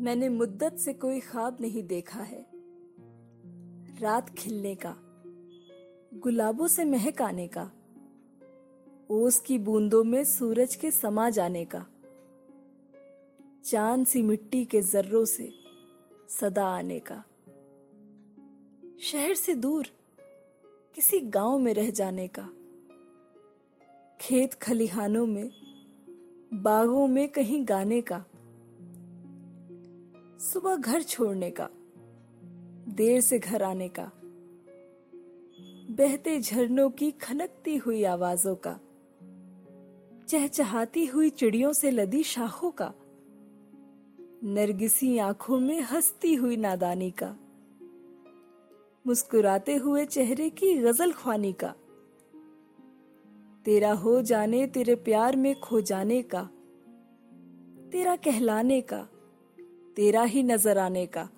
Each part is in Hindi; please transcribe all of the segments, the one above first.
मैंने मुद्दत से कोई ख्वाब नहीं देखा है। रात खिलने का, गुलाबों से महक आने का, ओस की बूंदों में सूरज के समा जाने का, चाँद सी मिट्टी के जर्रों से सदा आने का। शहर से दूर, किसी गाँव में रह जाने का। खेत खलिहानों में, बागों में कहीं गाने का। सुबह घर छोड़ने का, देर से घर आने का, बहते झरनों की खनकती हुई आवाजों का, चहचहाती हुई चिड़ियों से लदी शाखों का, नरगिसी आँखों में हंसती हुई नादानी का, मुस्कुराते हुए चेहरे की गज़ल ख्वानी का, तेरा हो जाने तेरे प्यार में खो जाने का, तेरा कहलाने का तेरा ही नज़र आने का।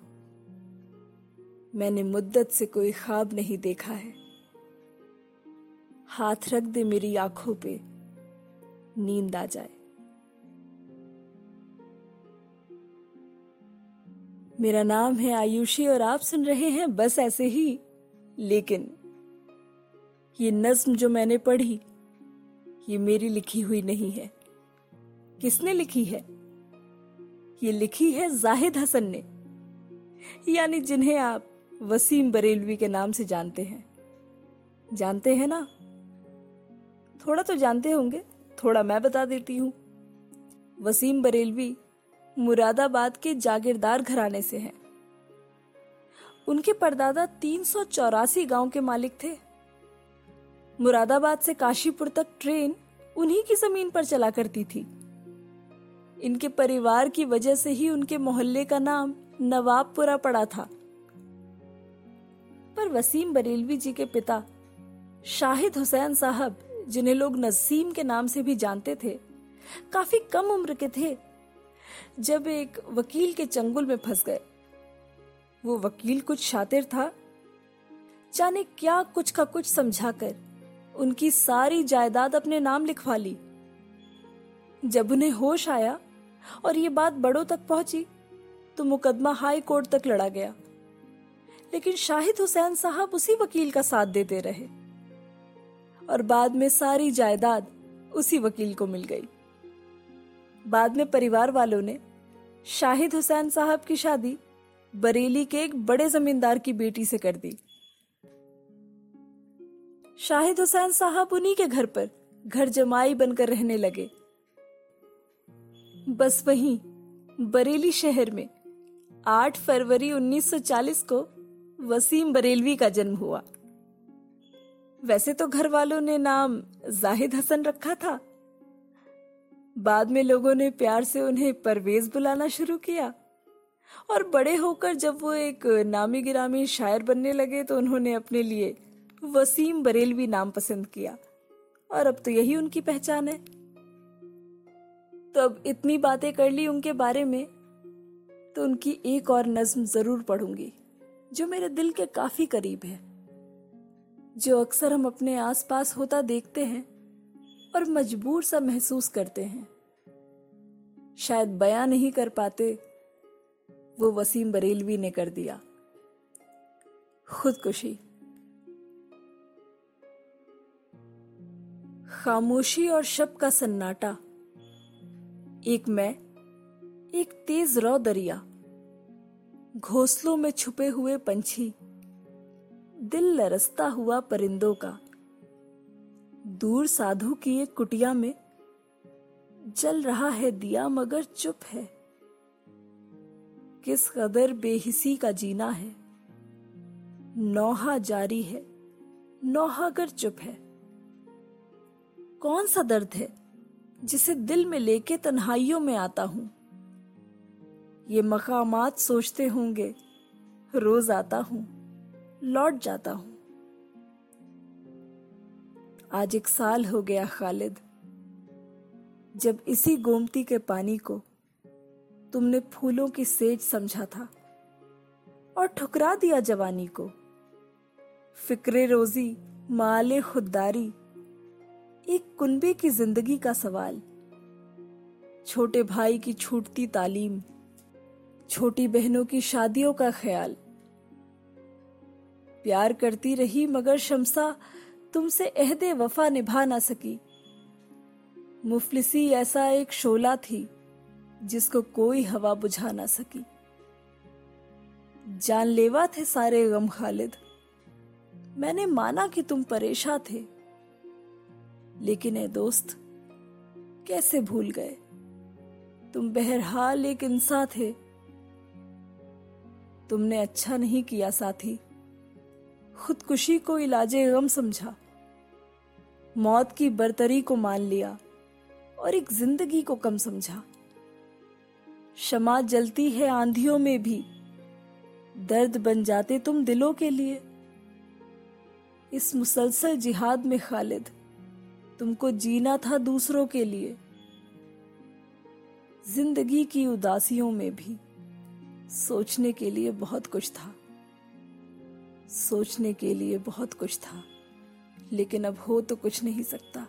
मैंने मुद्दत से कोई ख्वाब नहीं देखा है। हाथ रख दे मेरी आँखों पे। नींद आ जाए। मेरा नाम है आयुषी और आप सुन रहे हैं बस ऐसे ही। लेकिन ये नज्म जो मैंने पढ़ी, ये मेरी लिखी हुई नहीं है। किसने लिखी है? ये लिखी है जाहिद हसन ने। यानी जिन्हें आप वसीम बरेलवी के नाम से जानते हैं। जानते हैं ना? थोड़ा तो जानते होंगे, थोड़ा मैं बता देती हूँ। वसीम बरेलवी मुरादाबाद के जागीरदार घराने से हैं। उनके परदादा तीन सौ चौरासी गाँव के मालिक थे। मुरादाबाद से काशीपुर तक ट्रेन उन्हीं की ज़मीन पर चला करती थी। इनके परिवार की वजह से ही उनके मोहल्ले का नाम नवाबपुरा पड़ा था। पर वसीम बरेलवी जी के पिता, शाहिद हुसैन साहब, जिन्हें लोग नसीम के नाम से भी जानते थे, काफ़ी कम उम्र के थे, जब एक वकील के चंगुल में फंस गए। वो वकील कुछ शातिर था। जाने क्या कुछ का कुछ समझाकर उनकी सारी जायदाद अपने नाम लिखवा ली। जब उन्हें होश आया और ये बात बड़ों तक पहुँची तो मुकदमा हाई कोर्ट तक लड़ा गया। लेकिन शाहिद हुसैन साहब उसी वकील का साथ देते रहे। और बाद में सारी जायदाद उसी वकील को मिल गई। बाद में परिवार वालों ने शाहिद हुसैन साहब की शादी बरेली के एक बड़े जमींदार की बेटी से कर दी। शाहिद हुसैन साहब उन्हीं के घर पर घर जमाई बनकर रहने लगे। बस वहीं, बरेली शहर में 8 फरवरी 1940 को वसीम बरेलवी का जन्म हुआ। वैसे तो घर वालों ने नाम जाहिद हसन रखा था। बाद में लोगों ने प्यार से उन्हें परवेज बुलाना शुरू किया और बड़े होकर जब वो एक नामी गिरामी शायर बनने लगे तो उन्होंने अपने लिए वसीम बरेलवी नाम पसंद किया। और अब तो यही उनकी पहचान है। तो अब इतनी बातें कर ली उनके बारे में तो उनकी एक और नज्म ज़रूर पढ़ूँगी, जो मेरे दिल के काफ़ी करीब है। जो अक्सर हम अपने आसपास होता देखते हैं और मजबूर सा महसूस करते हैं। शायद बयां नहीं कर पाते, वो वसीम बरेलवी ने कर दिया। खुदकुशी। खामोशी और शब का सन्नाटा। एक मैं, एक तेज रौ दरिया। घोंसलों में छुपे हुए पंछी, दिल लरसता हुआ परिंदों का। दूर साधु की एक कुटिया में जल रहा है दिया मगर चुप है। किस कदर बेहिसी का जीना है। नौहा जारी है नौहा कर चुप है। कौन सा दर्द है? जिसे दिल में लेके तन्हाइयों में आता हूँ। ये मकामात सोचते होंगे, रोज आता हूँ, लौट जाता हूँ। आज एक साल हो गया खालिद। जब इसी गोमती के पानी को तुमने फूलों की सेज समझा था और ठुकरा दिया जवानी को, फिक्रे रोजी माले खुददारी एक कुनबे की ज़िंदगी का सवाल। छोटे भाई की छूटती तालीम, छोटी बहनों की शादियों का ख्याल। प्यार करती रही मगर शमसा तुमसे अहदे वफा निभा ना सकी। मुफलिसी ऐसा एक शोला थी, जिसको कोई हवा बुझा ना सकी। जानलेवा थे सारे गम खालिद। मैंने माना कि तुम परेशान थे। लेकिन ए दोस्त, कैसे भूल गए? तुम बहरहाल एक इंसान थे। तुमने अच्छा नहीं किया साथी। खुदकुशी को इलाजे गम समझा। मौत की बर्तरी को मान लिया और एक ज़िंदगी को कम समझा। क्षमा जलती है आंधियों में भी। दर्द बन जाते तुम दिलों के लिए। इस मुसलसल जिहाद में खालिद। तुमको जीना था दूसरों के लिए। ज़िंदगी की उदासियों में भी सोचने के लिए बहुत कुछ था। सोचने के लिए बहुत कुछ था, लेकिन अब हो तो कुछ नहीं सकता।